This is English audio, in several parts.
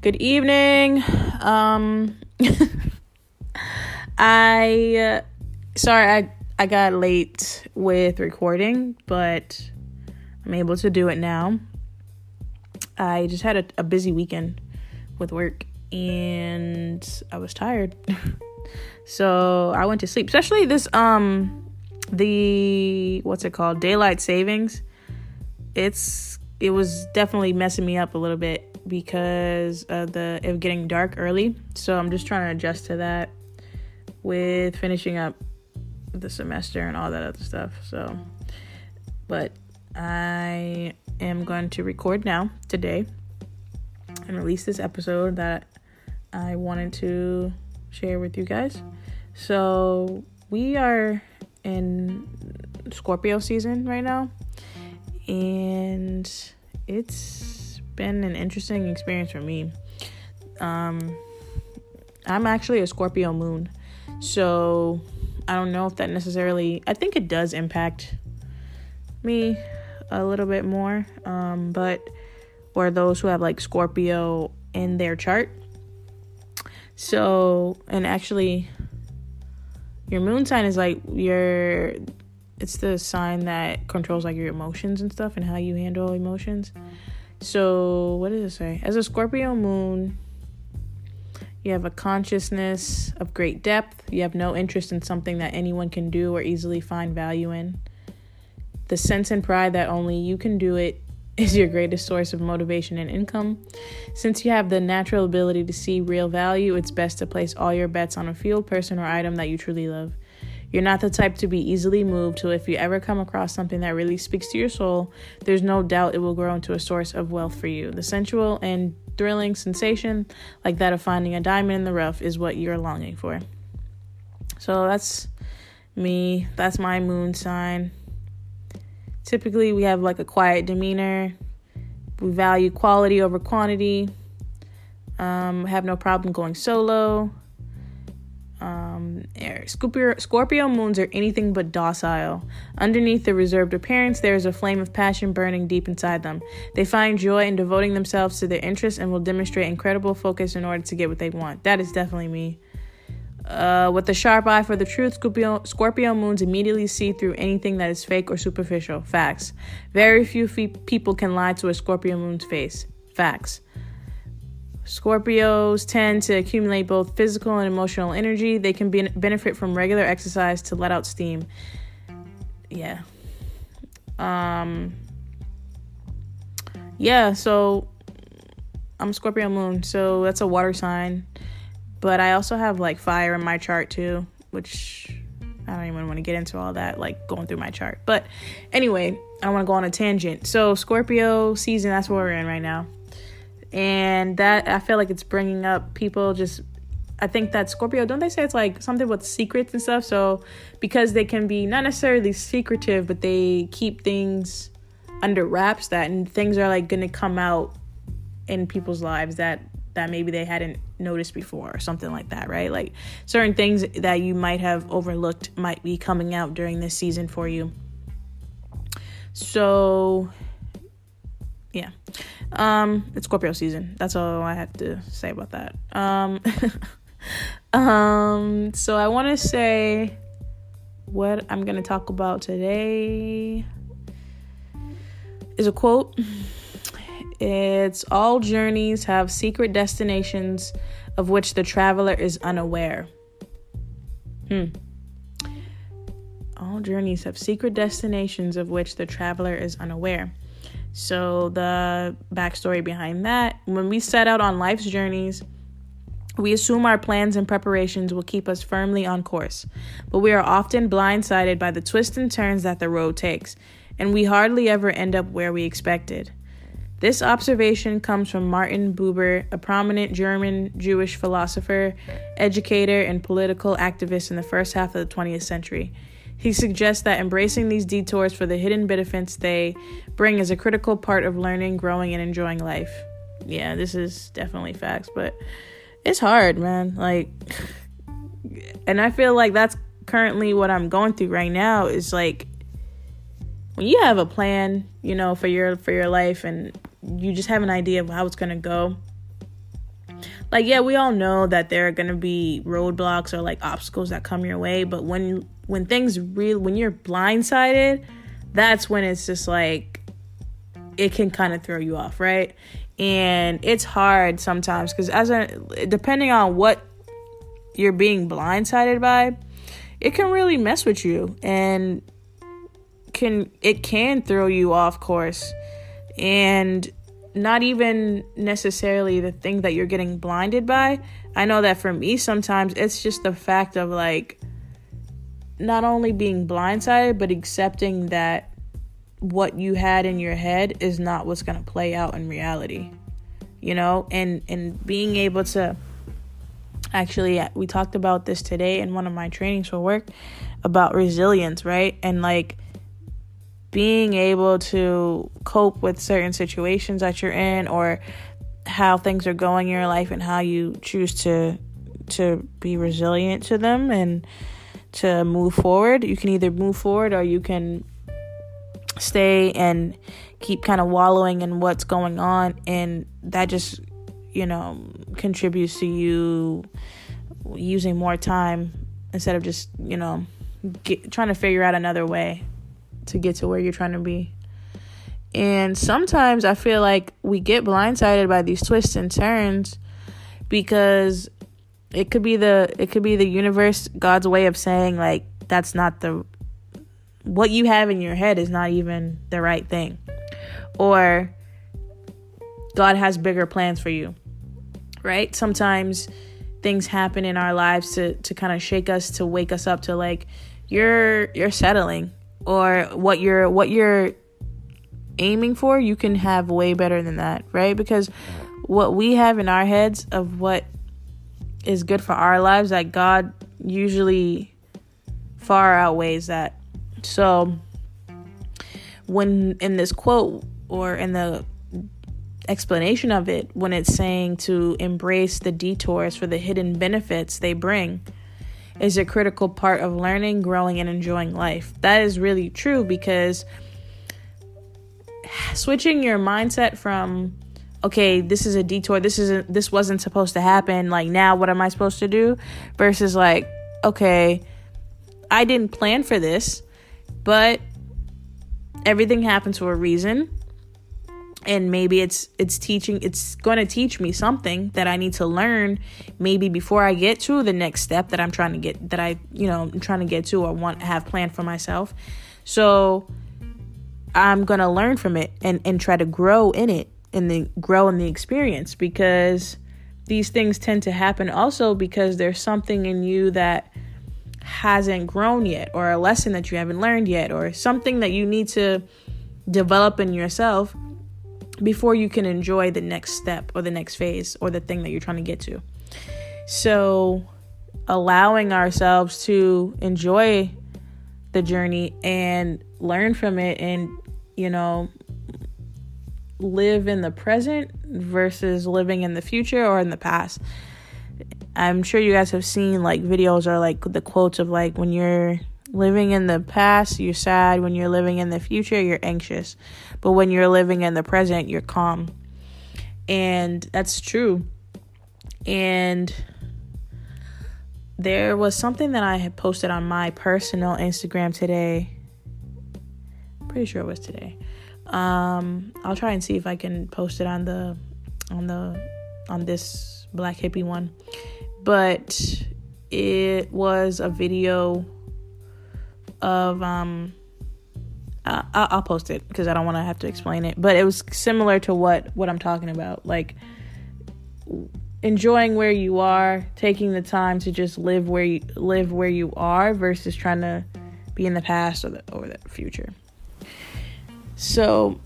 Good evening. Um, I uh, sorry I I got late with recording, but I'm able to do it now. I just had a, a busy weekend with work and I was tired. so I went to sleep. Especially this um the what's it called? Daylight savings. It's it was definitely messing me up a little bit because of the of getting dark early. So I'm just trying to adjust to that with finishing up the semester and all that other stuff. So but I am going to record now today and release this episode that I wanted to share with you guys. So, we are in Scorpio season right now, and it's been an interesting experience for me. Um, I'm actually a Scorpio moon, so I don't know if that necessarily, I think it does impact me a little bit more, um, but or those who have like Scorpio in their chart. So, and actually, your moon sign is like your, it's the sign that controls like your emotions and stuff and how you handle emotions. So, what does it say? As a Scorpio moon, you have a consciousness of great depth. You have no interest in something that anyone can do or easily find value in. The sense and pride that only you can do it is your greatest source of motivation and income. Since you have the natural ability to see real value, it's best to place all your bets on a field, person, or item that you truly love. You're not the type to be easily moved, so if you ever come across something that really speaks to your soul, there's no doubt it will grow into a source of wealth for you. The sensual and thrilling sensation, like that of finding a diamond in the rough, is what you're longing for. So that's me. That's my moon sign. Typically, we have like a quiet demeanor. We value quality over quantity. Um, have no problem going solo. Um, Scorpio, Scorpio moons are anything but docile. Underneath the reserved appearance, there is a flame of passion burning deep inside them. They find joy in devoting themselves to their interests and will demonstrate incredible focus in order to get what they want. That is definitely me. Uh, with a sharp eye for the truth, Scorpio, Scorpio moons immediately see through anything that is fake or superficial. Facts. Very few fe- people can lie to a Scorpio moon's face. Facts. Scorpios tend to accumulate both physical and emotional energy. They can be- benefit from regular exercise to let out steam. Yeah. Um. Yeah. So I'm Scorpio moon, so that's a water sign. But I also have like fire in my chart too, which I don't even want to get into all that, like going through my chart. But anyway, I want to go on a tangent. So, Scorpio season, that's where we're in right now. And that, I feel like it's bringing up people just, I think that Scorpio, don't they say it's like something with secrets and stuff? So, because they can be not necessarily secretive, but they keep things under wraps that, and things are like going to come out in people's lives that that maybe they hadn't noticed before or something like that, right? Like certain things that you might have overlooked might be coming out during this season for you. So yeah. Um it's Scorpio season. That's all I have to say about that. Um um so I want to say what I'm going to talk about today is a quote it's all journeys have secret destinations of which the traveler is unaware. Hmm. All journeys have secret destinations of which the traveler is unaware. So, the backstory behind that when we set out on life's journeys, we assume our plans and preparations will keep us firmly on course, but we are often blindsided by the twists and turns that the road takes, and we hardly ever end up where we expected. This observation comes from Martin Buber, a prominent German Jewish philosopher, educator, and political activist in the first half of the 20th century. He suggests that embracing these detours for the hidden benefits they bring is a critical part of learning, growing, and enjoying life. Yeah, this is definitely facts, but it's hard, man. Like, and I feel like that's currently what I'm going through right now is like when you have a plan, you know, for your for your life and you just have an idea of how it's going to go like yeah, we all know that there are going to be roadblocks or like obstacles that come your way, but when when things real when you're blindsided, that's when it's just like it can kind of throw you off, right? And it's hard sometimes cuz as a depending on what you're being blindsided by, it can really mess with you and can it can throw you off course and not even necessarily the thing that you're getting blinded by. I know that for me sometimes it's just the fact of like not only being blindsided but accepting that what you had in your head is not what's going to play out in reality. You know, and and being able to actually we talked about this today in one of my trainings for work about resilience, right? And like being able to cope with certain situations that you're in or how things are going in your life and how you choose to to be resilient to them and to move forward. You can either move forward or you can stay and keep kind of wallowing in what's going on and that just you know contributes to you using more time instead of just you know get, trying to figure out another way to get to where you're trying to be. And sometimes I feel like we get blindsided by these twists and turns because it could be the it could be the universe God's way of saying like that's not the what you have in your head is not even the right thing. Or God has bigger plans for you. Right? Sometimes things happen in our lives to to kind of shake us to wake us up to like you're you're settling or what you're what you're aiming for, you can have way better than that, right? Because what we have in our heads of what is good for our lives, that God usually far outweighs that. So when in this quote or in the explanation of it, when it's saying to embrace the detours for the hidden benefits they bring, is a critical part of learning, growing, and enjoying life. That is really true because switching your mindset from okay this is a detour. This isn't this wasn't supposed to happen. Like now what am i supposed to do? Versus like okay i didn't plan for this but everything happens for a reason. And maybe it's it's teaching it's going to teach me something that I need to learn maybe before I get to the next step that I'm trying to get that I you know I'm trying to get to or want have planned for myself. So I'm going to learn from it and and try to grow in it and the grow in the experience because these things tend to happen also because there's something in you that hasn't grown yet or a lesson that you haven't learned yet or something that you need to develop in yourself before you can enjoy the next step or the next phase or the thing that you're trying to get to. So, allowing ourselves to enjoy the journey and learn from it and, you know, live in the present versus living in the future or in the past. I'm sure you guys have seen like videos or like the quotes of like when you're living in the past, you're sad. When you're living in the future, you're anxious. But when you're living in the present, you're calm. And that's true. And there was something that I had posted on my personal Instagram today. Pretty sure it was today. Um, I'll try and see if I can post it on the on the on this black hippie one. But it was a video of um uh, I'll post it because I don't want to have to explain it. But it was similar to what what I'm talking about, like enjoying where you are, taking the time to just live where you live where you are versus trying to be in the past or the or the future. So,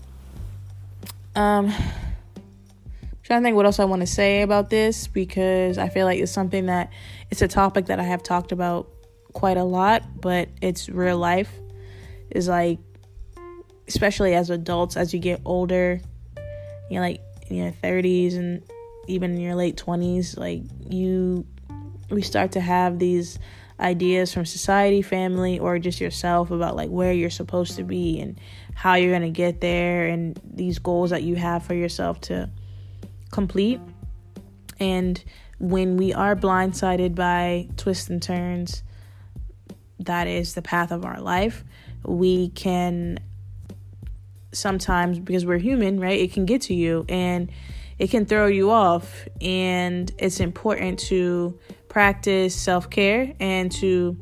um, I'm trying to think what else I want to say about this because I feel like it's something that it's a topic that I have talked about quite a lot, but it's real life. Is like especially as adults, as you get older, you know, like in your 30s and even in your late 20s, like you, we start to have these ideas from society, family, or just yourself about like where you're supposed to be and how you're going to get there and these goals that you have for yourself to complete. And when we are blindsided by twists and turns, that is the path of our life. We can sometimes, because we're human, right? It can get to you and it can throw you off. And it's important to practice self care and to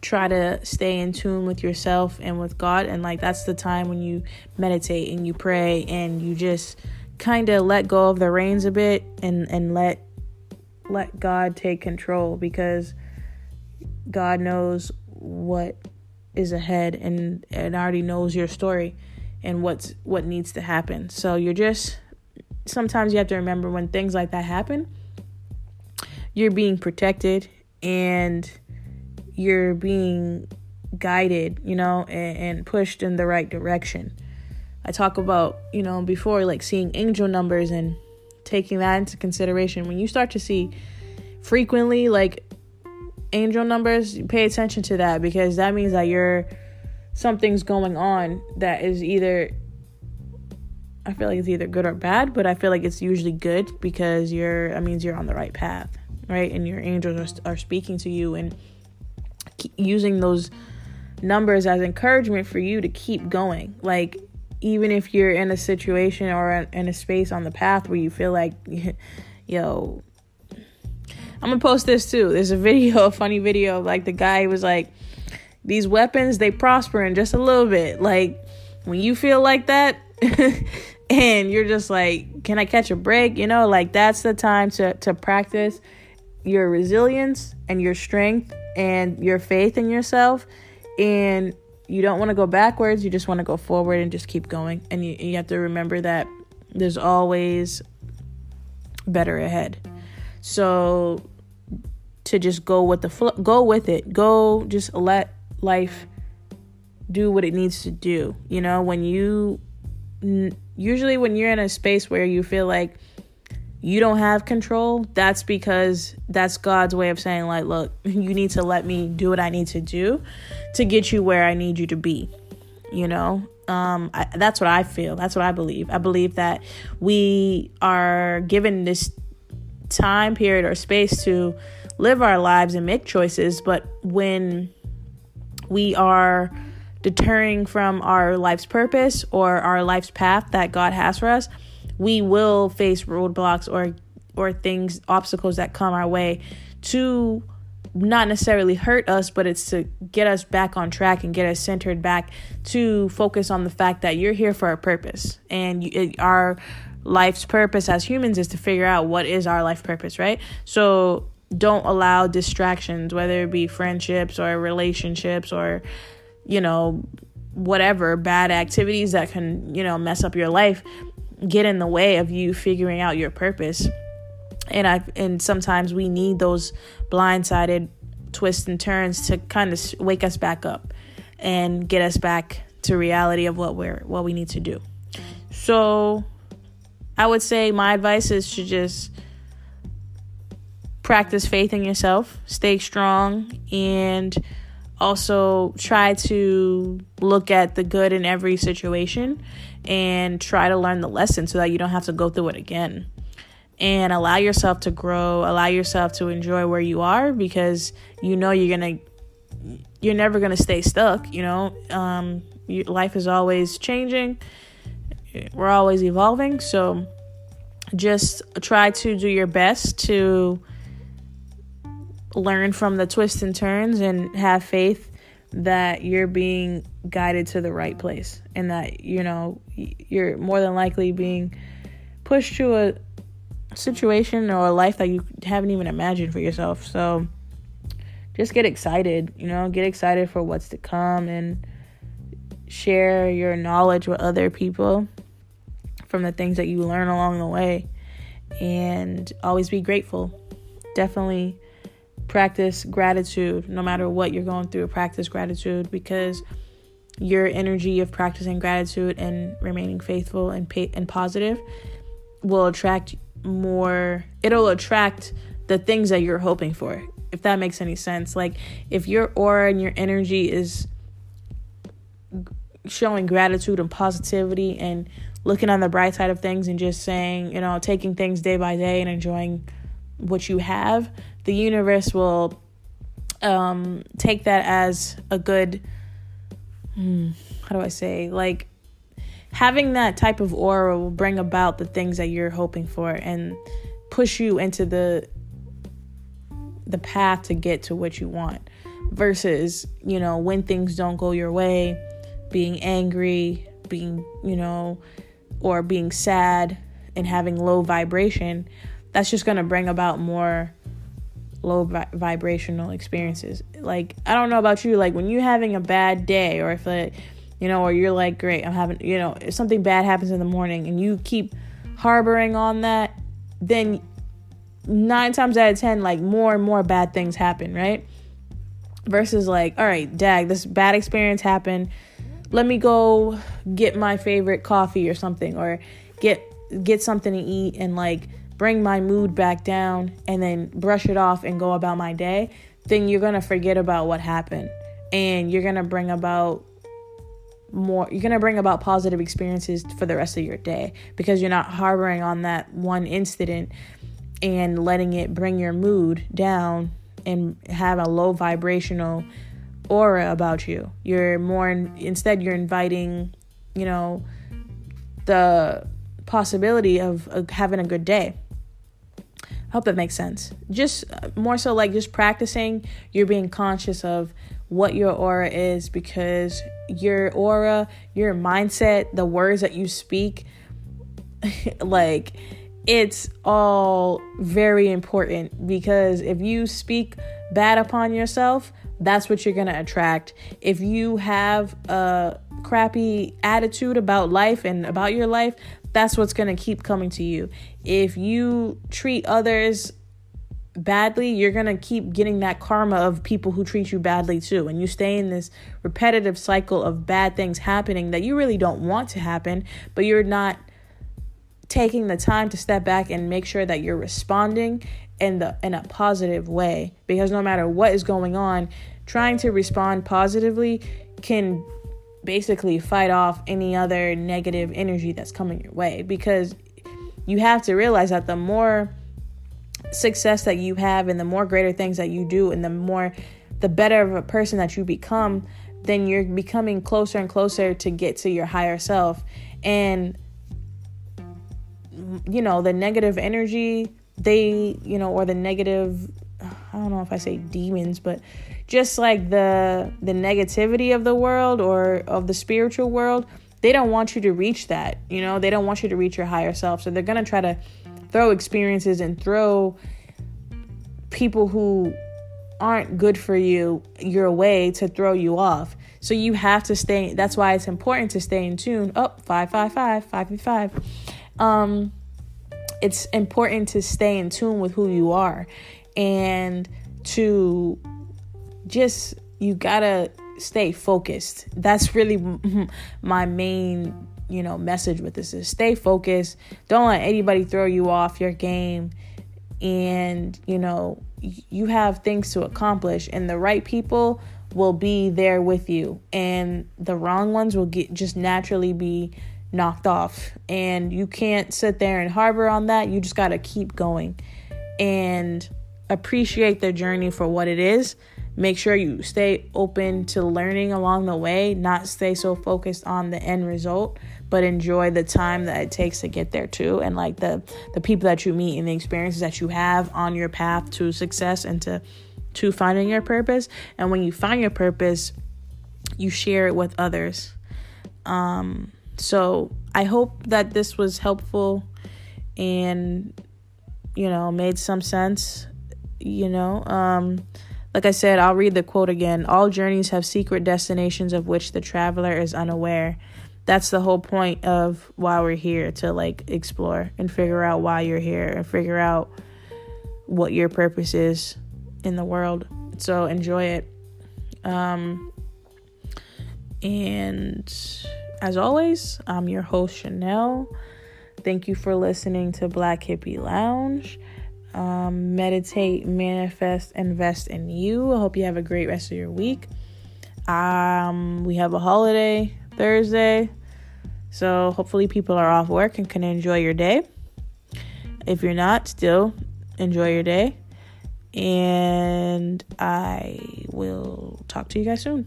try to stay in tune with yourself and with God. And like that's the time when you meditate and you pray and you just kind of let go of the reins a bit and and let let God take control because God knows what is ahead and and already knows your story and what's what needs to happen. So you're just sometimes you have to remember when things like that happen, you're being protected and you're being guided, you know, and, and pushed in the right direction. I talk about, you know, before like seeing angel numbers and taking that into consideration. When you start to see frequently like angel numbers, pay attention to that because that means that you're something's going on that is either I feel like it's either good or bad, but I feel like it's usually good because you're that means you're on the right path, right? And your angels are, are speaking to you and using those numbers as encouragement for you to keep going. Like even if you're in a situation or in a space on the path where you feel like, yo, I'm gonna post this too. There's a video, a funny video, like the guy was like, these weapons they prosper in just a little bit. Like when you feel like that, and you're just like, can I catch a break? You know, like that's the time to to practice your resilience and your strength and your faith in yourself and you don't want to go backwards you just want to go forward and just keep going and you, you have to remember that there's always better ahead so to just go with the flow go with it go just let life do what it needs to do you know when you usually when you're in a space where you feel like you don't have control, that's because that's God's way of saying, like, look, you need to let me do what I need to do to get you where I need you to be. You know, um, I, that's what I feel. That's what I believe. I believe that we are given this time period or space to live our lives and make choices, but when we are deterring from our life's purpose or our life's path that God has for us, we will face roadblocks or or things obstacles that come our way to not necessarily hurt us but it's to get us back on track and get us centered back to focus on the fact that you're here for a purpose. And you, it, our life's purpose as humans is to figure out what is our life purpose right? So don't allow distractions whether it be friendships or relationships or you know whatever bad activities that can you know mess up your life get in the way of you figuring out your purpose. And I and sometimes we need those blindsided twists and turns to kind of wake us back up and get us back to reality of what we're what we need to do. So I would say my advice is to just practice faith in yourself, stay strong and also try to look at the good in every situation and try to learn the lesson so that you don't have to go through it again. And allow yourself to grow, allow yourself to enjoy where you are because you know you're going to you're never going to stay stuck, you know. Um you, life is always changing. We're always evolving, so just try to do your best to learn from the twists and turns and have faith that you're being guided to the right place and that you know you're more than likely being pushed to a situation or a life that you haven't even imagined for yourself. So just get excited you know get excited for what's to come and share your knowledge with other people from the things that you learn along the way. And always be grateful. Definitely practice gratitude no matter what you're going through practice gratitude because your energy of practicing gratitude and remaining faithful and pa- and positive will attract more it'll attract the things that you're hoping for if that makes any sense. Like if your aura and your energy is showing gratitude and positivity and looking on the bright side of things and just saying, you know, taking things day by day and enjoying what you have, the universe will um, take that as a good, hmm, how do I say, like having that type of aura will bring about the things that you're hoping for and push you into the the path to get to what you want versus you know when things don't go your way being angry being you know or being sad and having low vibration that's just going to bring about more low vi- vibrational experiences. Like i don't know about you like when you're having a bad day or if like you know or you're like great i'm having you know if something bad happens in the morning and you keep harboring on that then nine times out of ten like more and more bad things happen right? Versus like all right dag this bad experience happened. Let me go get my favorite coffee or something or get get something to eat and like bring my mood back down and then brush it off and go about my day then you're to forget about what happened and you're to bring about more you're going to bring about positive experiences for the rest of your day because you're not harboring on that one incident and letting it bring your mood down and have a low vibrational aura about you. You're more in, instead you're inviting, you know, the possibility of having a good day. Hope that makes sense. Just uh, more so like just practicing, you're being conscious of what your aura is because your aura, your mindset, the words that you speak, like it's all very important because if you speak bad upon yourself, that's what you're going to attract. If you have a crappy attitude about life and about your life, that's what's going to keep coming to you. If you treat others badly, you're going to keep getting that karma of people who treat you badly too. And you stay in this repetitive cycle of bad things happening that you really don't want to happen, but you're not taking the time to step back and make sure that you're responding in the in a positive way because no matter what is going on trying to respond positively can basically fight off any other negative energy that's coming your way. Because you have to realize that the more success that you have and the more greater things that you do and the more the better of a person that you become then you're becoming closer and closer to get to your higher self. And you know, the negative energy, they, you know, or the negative I don't know if I say demons, but just like the the negativity of the world or of the spiritual world, they don't want you to reach that. You know, they don't want you to reach your higher self. So they're going to try to throw experiences and throw people who aren't good for you your way to throw you off. So you have to stay that's why it's important to stay in tune. Oh, 555 555. Um it's important to stay in tune with who you are and to just you gotta stay focused. That's really my main you know message with this is stay focused. Don't let anybody throw you off your game. And you know you have things to accomplish and the right people will be there with you. And the wrong ones will get just naturally be knocked off. And you can't sit there and harbor on that. You just got to keep going. And appreciate the journey for what it is. Make sure you stay open to learning along the way, not stay so focused on the end result, but enjoy the time that it takes to get there too and like the the people that you meet and the experiences that you have on your path to success and to to finding your purpose. And when you find your purpose, you share it with others. Um so I hope that this was helpful and, you know, made some sense. You know, um, like I said, I'll read the quote again. All journeys have secret destinations of which the traveler is unaware. That's the whole point of why we're here to like explore and figure out why you're here and figure out what your purpose is in the world. So enjoy it. Um, and as always, I'm your host, Chanel. Thank you for listening to Black Hippie Lounge. Um, meditate, manifest, invest in you. I hope you have a great rest of your week. Um, we have a holiday Thursday. So hopefully people are off work and can enjoy your day. If you're not, still enjoy your day. And I will talk to you guys soon.